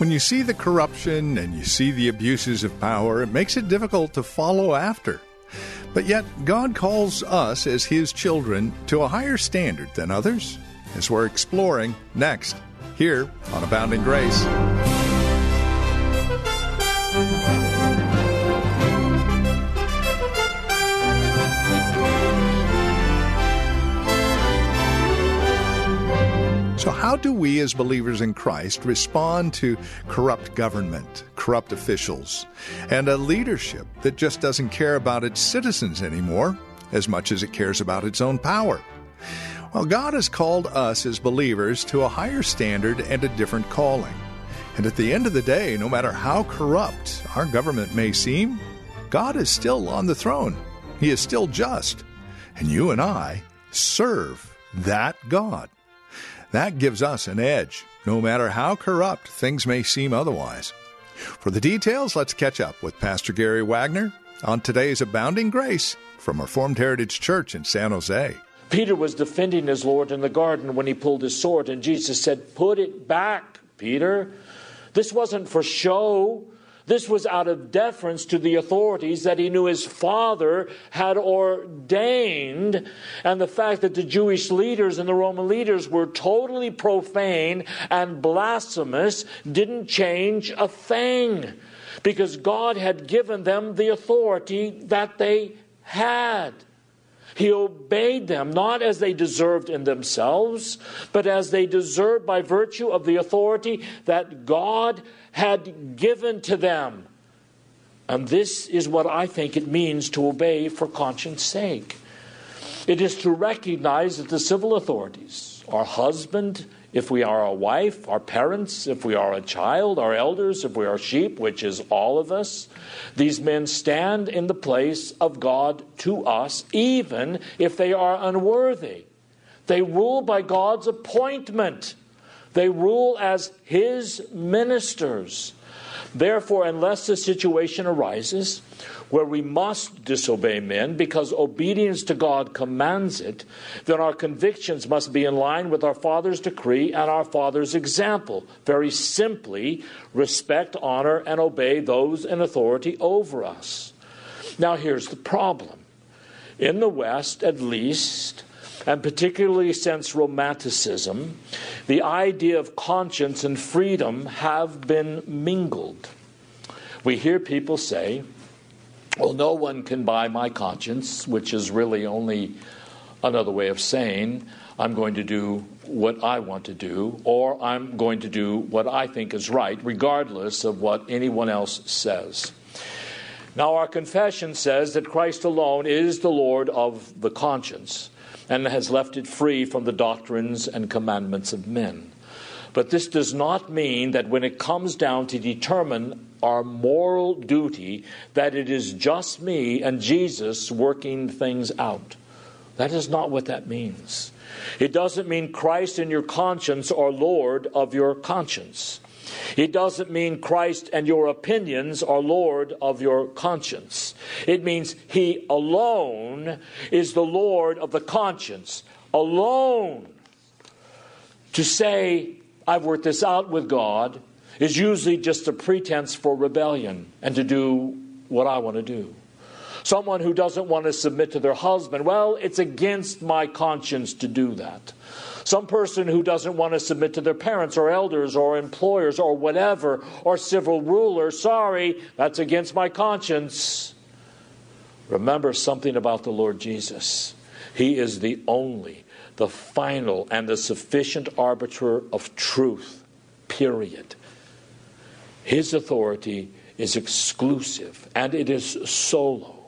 When you see the corruption and you see the abuses of power, it makes it difficult to follow after. But yet, God calls us as His children to a higher standard than others, as we're exploring next, here on Abounding Grace. How do we as believers in Christ respond to corrupt government, corrupt officials, and a leadership that just doesn't care about its citizens anymore as much as it cares about its own power? Well, God has called us as believers to a higher standard and a different calling. And at the end of the day, no matter how corrupt our government may seem, God is still on the throne. He is still just. And you and I serve that God. That gives us an edge, no matter how corrupt things may seem otherwise. For the details, let's catch up with Pastor Gary Wagner on today's Abounding Grace from Reformed Heritage Church in San Jose. Peter was defending his Lord in the garden when he pulled his sword, and Jesus said, Put it back, Peter. This wasn't for show. This was out of deference to the authorities that he knew his father had ordained, and the fact that the Jewish leaders and the Roman leaders were totally profane and blasphemous didn't change a thing because God had given them the authority that they had. He obeyed them, not as they deserved in themselves, but as they deserved by virtue of the authority that God had given to them. And this is what I think it means to obey for conscience sake. It is to recognize that the civil authorities, our husband, if we are a wife, our parents, if we are a child, our elders, if we are sheep, which is all of us, these men stand in the place of God to us, even if they are unworthy. They rule by God's appointment. They rule as his ministers. Therefore, unless the situation arises where we must disobey men because obedience to God commands it, then our convictions must be in line with our Father's decree and our Father's example. Very simply, respect, honor, and obey those in authority over us. Now, here's the problem. In the West, at least, and particularly since Romanticism, the idea of conscience and freedom have been mingled. We hear people say, well, no one can buy my conscience, which is really only another way of saying, I'm going to do what I want to do, or I'm going to do what I think is right, regardless of what anyone else says. Now, our confession says that Christ alone is the Lord of the conscience and has left it free from the doctrines and commandments of men. But this does not mean that when it comes down to determine our moral duty, that it is just me and Jesus working things out. That is not what that means. It doesn't mean Christ and your conscience are Lord of your conscience. It doesn't mean Christ and your opinions are Lord of your conscience. It means He alone is the Lord of the conscience. Alone. To say, I've worked this out with God, is usually just a pretense for rebellion and to do what I want to do. Someone who doesn't want to submit to their husband, well, it's against my conscience to do that. Some person who doesn't want to submit to their parents or elders or employers or whatever or civil ruler, sorry, that's against my conscience. Remember something about the Lord Jesus. He is the only, the final, and the sufficient arbiter of truth, period. His authority is exclusive and it is solo.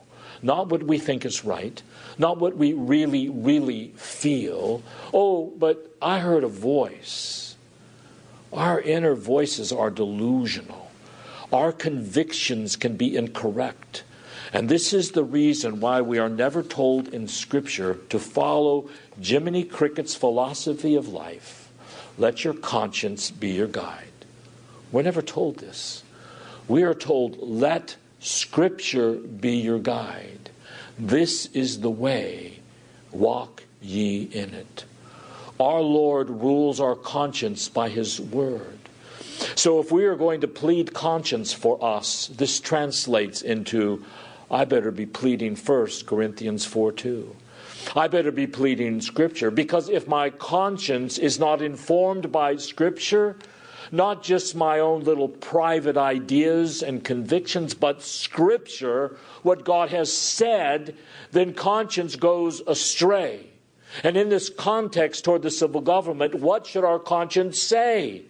Not what we think is right, not what we really, really feel. Oh, but I heard a voice. Our inner voices are delusional. Our convictions can be incorrect. And this is the reason why we are never told in Scripture to follow Jiminy Cricket's philosophy of life. Let your conscience be your guide. We're never told this. We are told, let Scripture be your guide. This is the way, walk ye in it. Our Lord rules our conscience by His Word. So if we are going to plead conscience for us, this translates into I better be pleading first Corinthians 4 2. I better be pleading Scripture because if my conscience is not informed by Scripture, not just my own little private ideas and convictions, but Scripture, what God has said, then conscience goes astray. And in this context toward the civil government, what should our conscience say?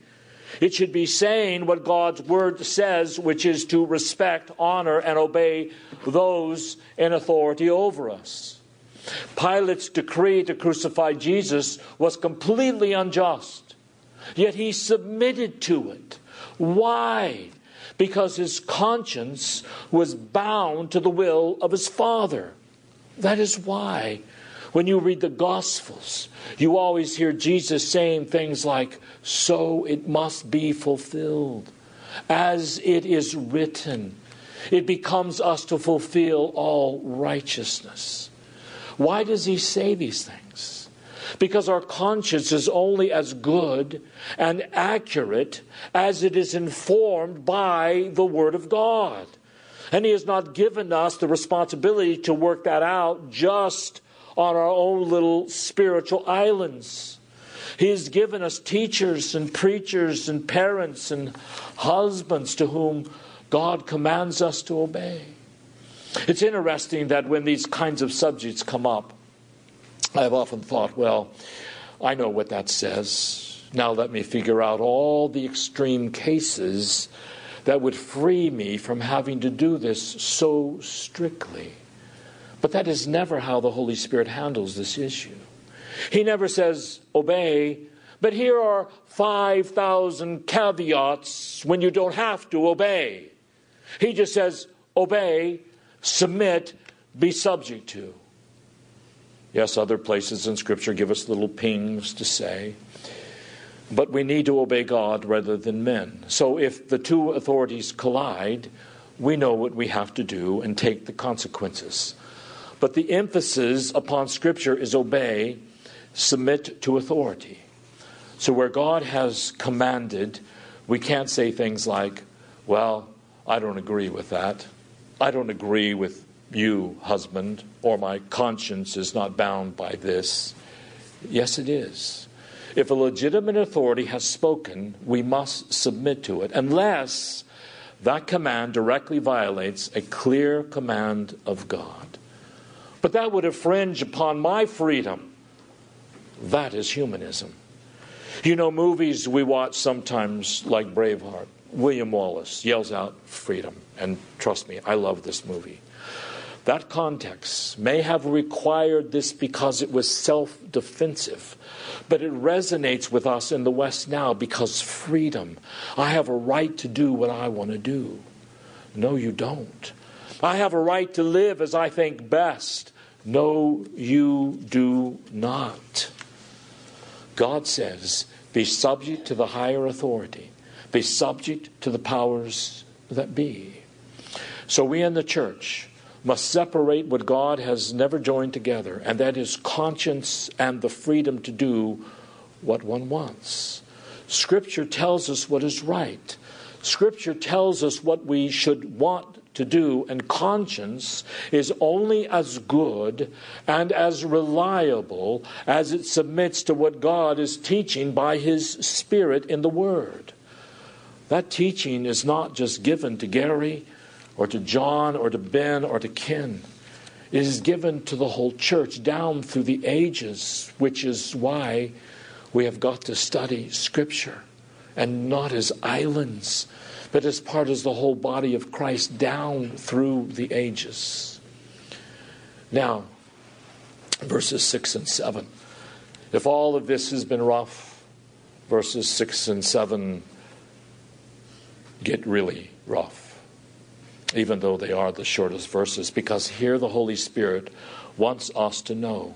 It should be saying what God's word says, which is to respect, honor, and obey those in authority over us. Pilate's decree to crucify Jesus was completely unjust, yet he submitted to it. Why? Because his conscience was bound to the will of his Father. That is why when you read the Gospels, you always hear Jesus saying things like, So it must be fulfilled, as it is written. It becomes us to fulfill all righteousness. Why does he say these things? Because our conscience is only as good and accurate as it is informed by the Word of God. And He has not given us the responsibility to work that out just on our own little spiritual islands. He has given us teachers and preachers and parents and husbands to whom God commands us to obey. It's interesting that when these kinds of subjects come up, I've often thought, well, I know what that says. Now let me figure out all the extreme cases that would free me from having to do this so strictly. But that is never how the Holy Spirit handles this issue. He never says, obey, but here are 5,000 caveats when you don't have to obey. He just says, obey, submit, be subject to. Yes, other places in Scripture give us little pings to say. But we need to obey God rather than men. So if the two authorities collide, we know what we have to do and take the consequences. But the emphasis upon Scripture is obey, submit to authority. So where God has commanded, we can't say things like, well, I don't agree with that. I don't agree with you, husband, or my conscience is not bound by this. Yes, it is. If a legitimate authority has spoken, we must submit to it, unless that command directly violates a clear command of God. But that would infringe upon my freedom. That is humanism. You know, movies we watch sometimes, like Braveheart, William Wallace yells out freedom. And trust me, I love this movie. That context may have required this because it was self defensive, but it resonates with us in the West now because freedom. I have a right to do what I want to do. No, you don't. I have a right to live as I think best. No, you do not. God says, be subject to the higher authority, be subject to the powers that be. So we in the church must separate what God has never joined together, and that is conscience and the freedom to do what one wants. Scripture tells us what is right. Scripture tells us what we should want to do, and conscience is only as good and as reliable as it submits to what God is teaching by His Spirit in the Word. That teaching is not just given to Gary or to John or to Ben or to Ken. It is given to the whole church down through the ages, which is why we have got to study Scripture and not as islands but as part of the whole body of Christ down through the ages. Now, verses 6 and 7. If all of this has been rough, verses 6 and 7 get really rough, even though they are the shortest verses, because here the Holy Spirit wants us to know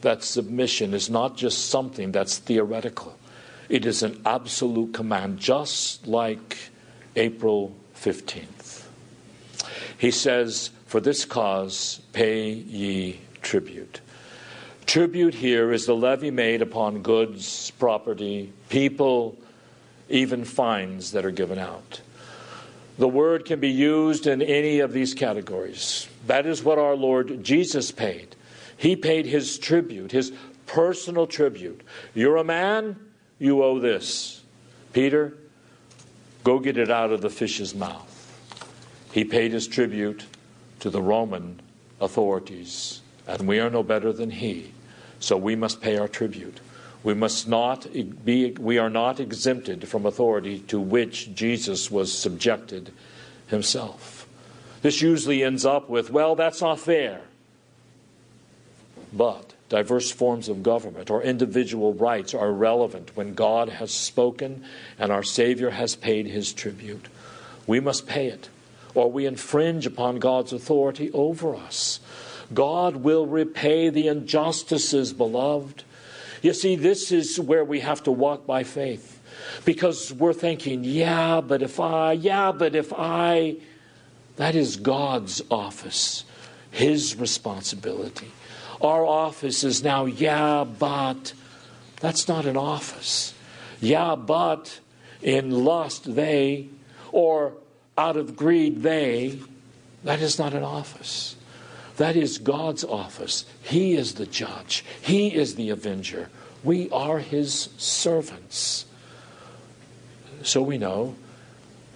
that submission is not just something that's theoretical, it is an absolute command, just like April 15th. He says, For this cause pay ye tribute. Tribute here is the levy made upon goods, property, people, even fines that are given out. The word can be used in any of these categories. That is what our Lord Jesus paid. He paid his tribute, his personal tribute. You're a man, you owe this. Peter, go get it out of the fish's mouth. He paid his tribute to the Roman authorities, and we are no better than he. So we must pay our tribute. We must not be we are not exempted from authority to which Jesus was subjected himself. This usually ends up with, well, that's not fair. But diverse forms of government or individual rights are relevant when God has spoken and our Savior has paid his tribute. We must pay it, or we infringe upon God's authority over us. God will repay the injustices, beloved. You see, this is where we have to walk by faith. Because we're thinking, yeah, but if I, yeah, but if I, that is God's office, His responsibility. Our office is now, yeah, but that's not an office. Yeah, but in lust they, or out of greed they, that is not an office. That is God's office. He is the judge, He is the avenger. We are His servants. So we know,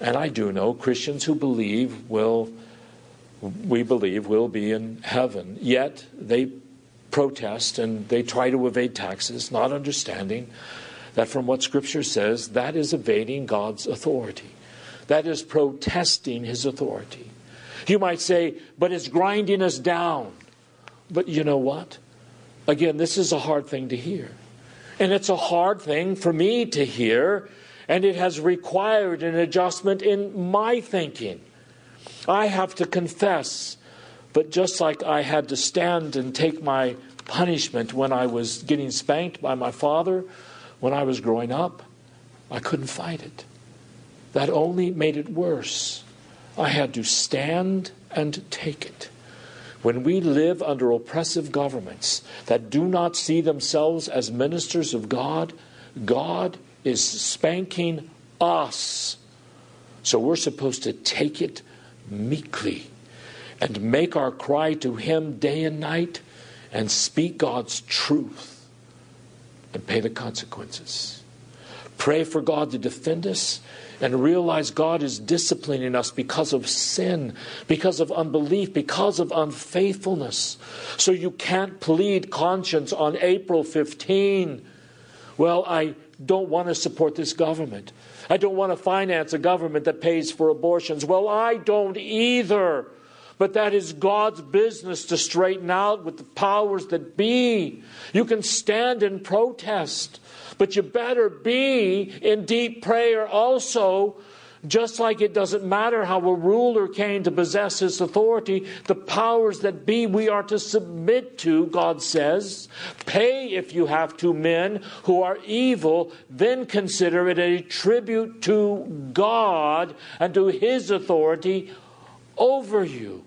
and I do know, Christians who believe will, we believe, will be in heaven. Yet they protest and they try to evade taxes, not understanding that from what Scripture says, that is evading God's authority. That is protesting His authority. You might say, but it's grinding us down. But you know what? Again, this is a hard thing to hear. And it's a hard thing for me to hear, and it has required an adjustment in my thinking. I have to confess, but just like I had to stand and take my punishment when I was getting spanked by my father when I was growing up, I couldn't fight it. That only made it worse. I had to stand and take it. When we live under oppressive governments that do not see themselves as ministers of God, God is spanking us. So we're supposed to take it meekly and make our cry to Him day and night and speak God's truth and pay the consequences. Pray for God to defend us and realize God is disciplining us because of sin, because of unbelief, because of unfaithfulness. So you can't plead conscience on April 15. Well, I don't want to support this government. I don't want to finance a government that pays for abortions. Well, I don't either. But that is God's business to straighten out with the powers that be. You can stand and protest. But you better be in deep prayer also. Just like it doesn't matter how a ruler came to possess his authority, the powers that be we are to submit to, God says. Pay if you have to men who are evil, then consider it a tribute to God and to his authority over you.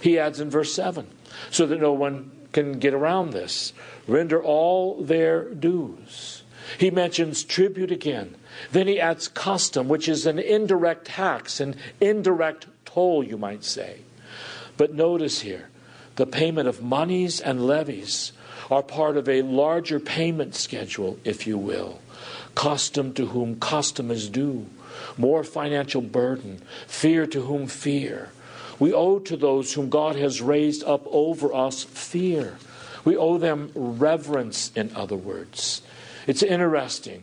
He adds in verse 7 so that no one can get around this render all their dues. He mentions tribute again. Then he adds custom, which is an indirect tax, an indirect toll, you might say. But notice here, the payment of monies and levies are part of a larger payment schedule, if you will. Custom to whom custom is due, more financial burden, fear to whom fear. We owe to those whom God has raised up over us fear. We owe them reverence, in other words. It's interesting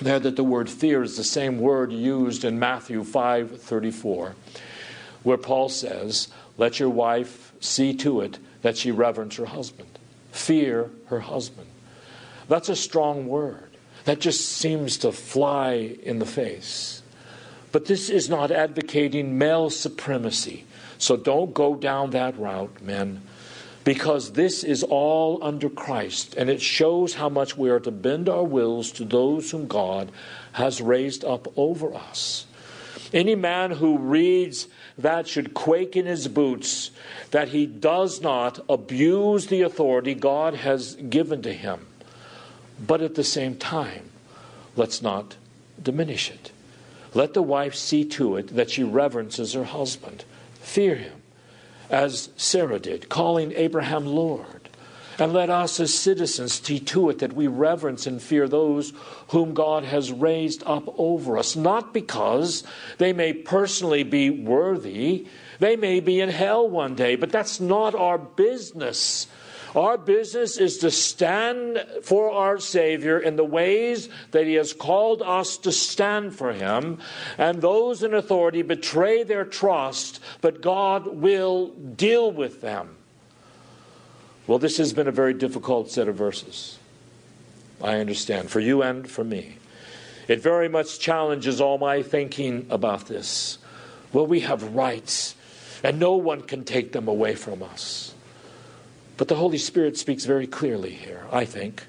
there that the word fear is the same word used in Matthew 5:34 where Paul says, "Let your wife see to it that she reverence her husband. Fear her husband." That's a strong word. That just seems to fly in the face. But this is not advocating male supremacy. So don't go down that route, men, because this is all under Christ, and it shows how much we are to bend our wills to those whom God has raised up over us. Any man who reads that should quake in his boots that he does not abuse the authority God has given to him. But at the same time, let's not diminish it. Let the wife see to it that she reverences her husband, fear him, as Sarah did, calling Abraham Lord. And let us as citizens see to it that we reverence and fear those whom God has raised up over us, not because they may personally be worthy, they may be in hell one day, but that's not our business. Our business is to stand for our Savior in the ways that He has called us to stand for Him. And those in authority betray their trust, but God will deal with them. Well, this has been a very difficult set of verses. I understand, for you and for me. It very much challenges all my thinking about this. Well, we have rights, and no one can take them away from us. But the Holy Spirit speaks very clearly here, I think.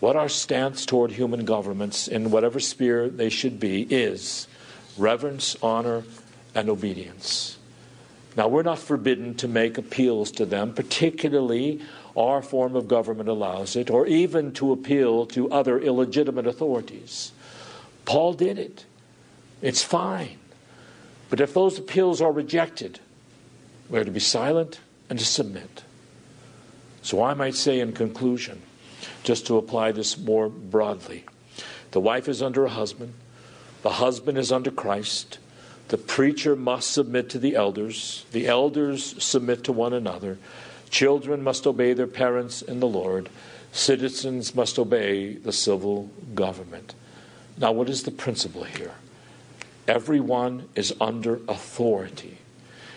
What our stance toward human governments, in whatever sphere they should be, is reverence, honor, and obedience. Now, we're not forbidden to make appeals to them, particularly our form of government allows it, or even to appeal to other illegitimate authorities. Paul did it. It's fine. But if those appeals are rejected, we're to be silent and to submit. So I might say, in conclusion, just to apply this more broadly, the wife is under a husband, the husband is under Christ. The preacher must submit to the elders. The elders submit to one another. Children must obey their parents in the Lord. Citizens must obey the civil government. Now, what is the principle here? Everyone is under authority.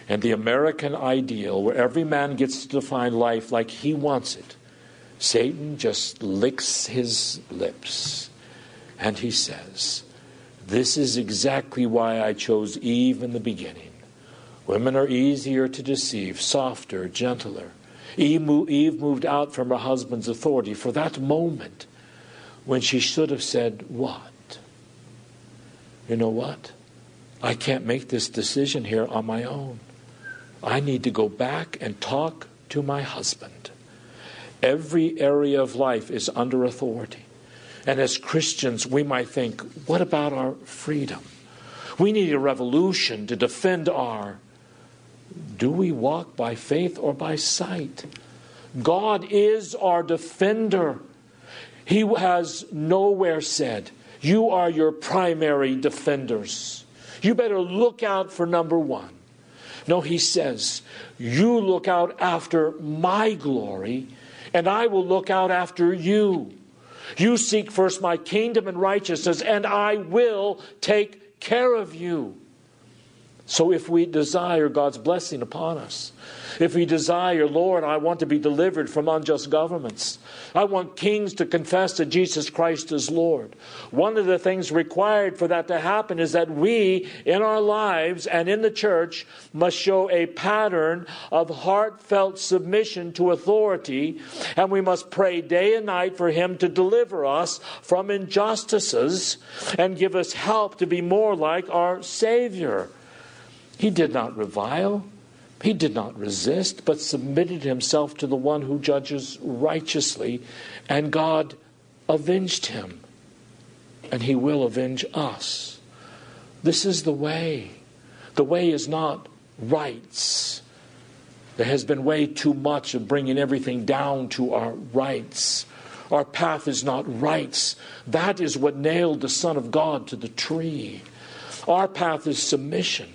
And the American ideal, where every man gets to define life like he wants it, Satan just licks his lips and he says, this is exactly why I chose Eve in the beginning. Women are easier to deceive, softer, gentler. Eve moved out from her husband's authority for that moment when she should have said, What? You know what? I can't make this decision here on my own. I need to go back and talk to my husband. Every area of life is under authority. And as Christians, we might think, what about our freedom? We need a revolution to defend our. Do we walk by faith or by sight? God is our defender. He has nowhere said, You are your primary defenders. You better look out for number one. No, he says, You look out after my glory, and I will look out after you. You seek first my kingdom and righteousness, and I will take care of you. So if we desire God's blessing upon us, if we desire, Lord, I want to be delivered from unjust governments. I want kings to confess that Jesus Christ is Lord. One of the things required for that to happen is that we, in our lives and in the church, must show a pattern of heartfelt submission to authority, and we must pray day and night for Him to deliver us from injustices and give us help to be more like our Savior. He did not revile. He did not resist, but submitted himself to the one who judges righteously, and God avenged him. And he will avenge us. This is the way. The way is not rights. There has been way too much of bringing everything down to our rights. Our path is not rights. That is what nailed the Son of God to the tree. Our path is submission.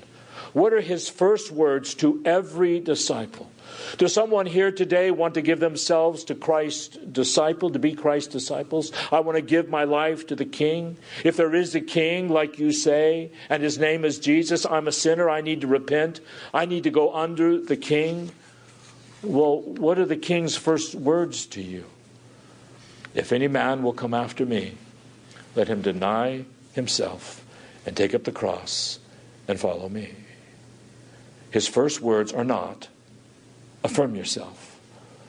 What are his first words to every disciple? Does someone here today want to give themselves to Christ's disciple, to be Christ's disciples? I want to give my life to the King. If there is a King, like you say, and his name is Jesus, I'm a sinner, I need to repent, I need to go under the King. Well, what are the King's first words to you? If any man will come after me, let him deny himself and take up the cross and follow me. His first words are not, affirm yourself.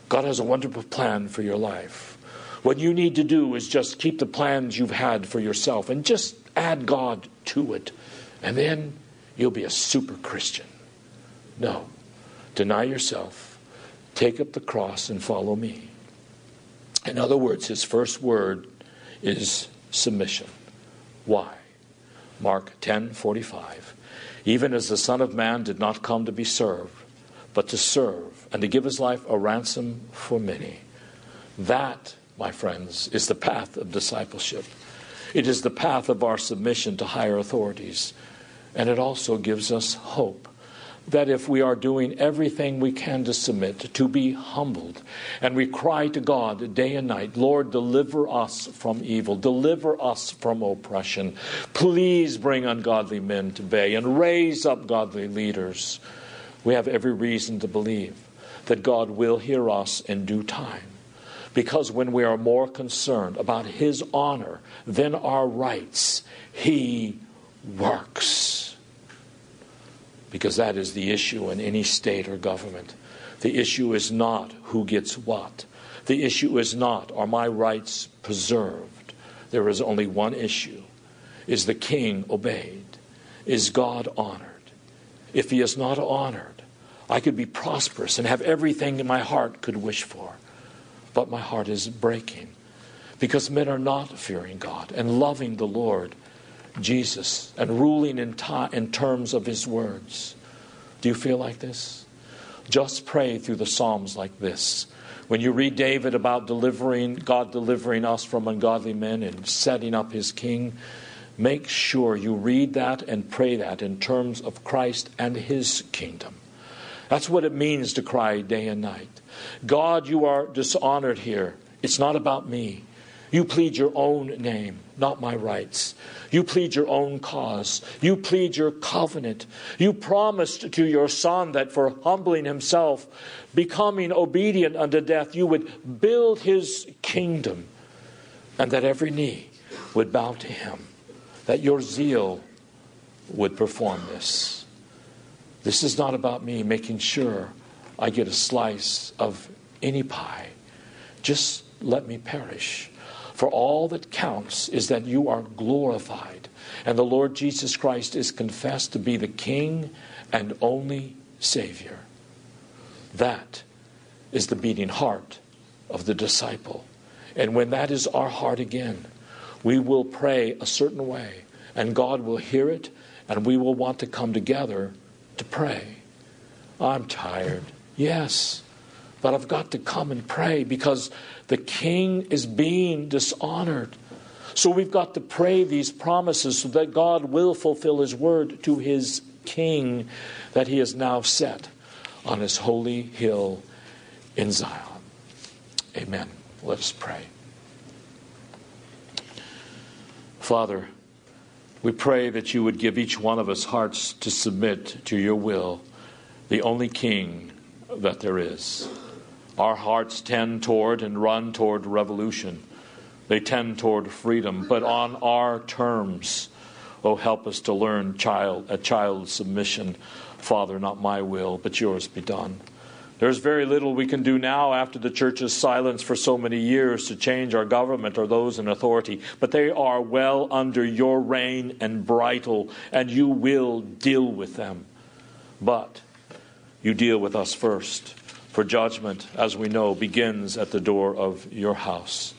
God has a wonderful plan for your life. What you need to do is just keep the plans you've had for yourself and just add God to it. And then you'll be a super Christian. No. Deny yourself, take up the cross, and follow me. In other words, his first word is submission. Why? Mark 10:45. Even as the Son of Man did not come to be served, but to serve and to give his life a ransom for many. That, my friends, is the path of discipleship. It is the path of our submission to higher authorities. And it also gives us hope that if we are doing everything we can to submit, to be humbled, and we cry to God day and night, Lord, deliver us from evil, deliver us from oppression. Please bring ungodly men to bay and raise up godly leaders. We have every reason to believe that God will hear us in due time. Because when we are more concerned about His honor than our rights, He works because that is the issue in any state or government. The issue is not who gets what. The issue is not are my rights preserved. There is only one issue is the king obeyed? Is God honored? If he is not honored, I could be prosperous and have everything my heart could wish for. But my heart is breaking because men are not fearing God and loving the Lord Jesus and ruling in, in terms of his words. Do you feel like this? Just pray through the Psalms like this. When you read David about delivering, God delivering us from ungodly men and setting up his king, make sure you read that and pray that in terms of Christ and his kingdom. That's what it means to cry day and night. God, you are dishonored here. It's not about me. You plead your own name, not my rights. You plead your own cause. You plead your covenant. You promised to your son that for humbling himself, becoming obedient unto death, you would build his kingdom and that every knee would bow to him, that your zeal would perform this. This is not about me making sure I get a slice of any pie. Just let me perish for all that counts is that you are glorified, and the Lord Jesus Christ is confessed to be the King and only Savior. That is the beating heart of the disciple. And when that is our heart again, we will pray a certain way, and God will hear it, and we will want to come together to pray. I'm tired. Yes, but I've got to come and pray because the king is being dishonored. So we've got to pray these promises so that God will fulfill his word to his king that he has now set on his holy hill in Zion. Amen. Let us pray. Father, we pray that you would give each one of us hearts to submit to your will, the only king that there is. Our hearts tend toward and run toward revolution. They tend toward freedom, but on our terms. Oh, help us to learn child, a child's submission. Father, not my will, but yours be done. There's very little we can do now after the church's silence for so many years to change our government or those in authority, but they are well under your reign and bridle, and you will deal with them. But you deal with us first. For judgment, as we know, begins at the door of your house.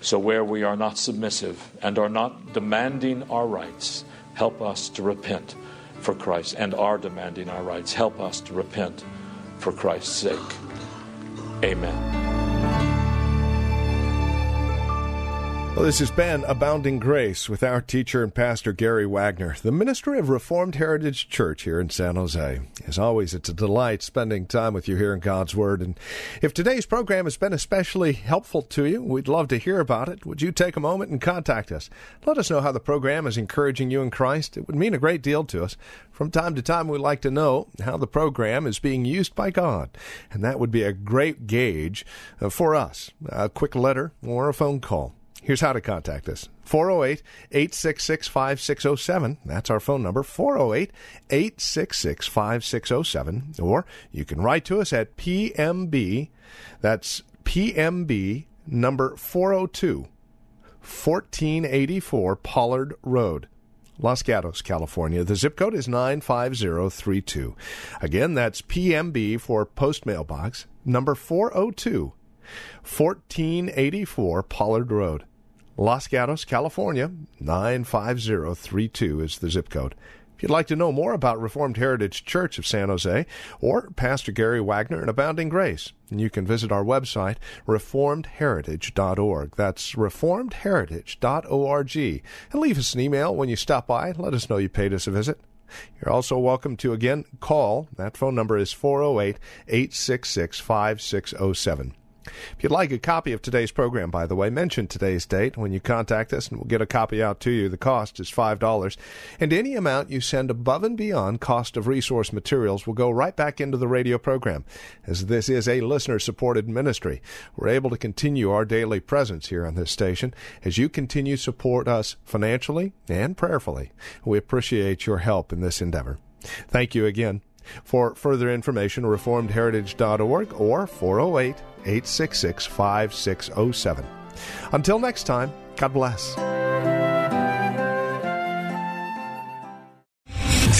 So, where we are not submissive and are not demanding our rights, help us to repent for Christ, and are demanding our rights. Help us to repent for Christ's sake. Amen. Well, this has been Abounding Grace with our teacher and pastor Gary Wagner, the minister of Reformed Heritage Church here in San Jose. As always, it's a delight spending time with you here in God's Word. And if today's program has been especially helpful to you, we'd love to hear about it. Would you take a moment and contact us? Let us know how the program is encouraging you in Christ. It would mean a great deal to us. From time to time, we'd like to know how the program is being used by God. And that would be a great gauge uh, for us. A quick letter or a phone call. Here's how to contact us 408 866 5607. That's our phone number 408 866 5607. Or you can write to us at PMB. That's PMB number 402 1484 Pollard Road. Los Gatos, California. The zip code is 95032. Again, that's PMB for Post Mailbox, number 402, 1484 Pollard Road. Los Gatos, California, 95032 is the zip code. If you'd like to know more about Reformed Heritage Church of San Jose or Pastor Gary Wagner and Abounding Grace, you can visit our website, reformedheritage.org. That's reformedheritage.org. And leave us an email when you stop by. Let us know you paid us a visit. You're also welcome to again call. That phone number is 408 866 5607. If you'd like a copy of today's program, by the way, mention today's date when you contact us, and we'll get a copy out to you. The cost is $5. And any amount you send above and beyond cost of resource materials will go right back into the radio program. As this is a listener supported ministry, we're able to continue our daily presence here on this station as you continue to support us financially and prayerfully. We appreciate your help in this endeavor. Thank you again. For further information, reformedheritage.org or 408 866 5607. Until next time, God bless.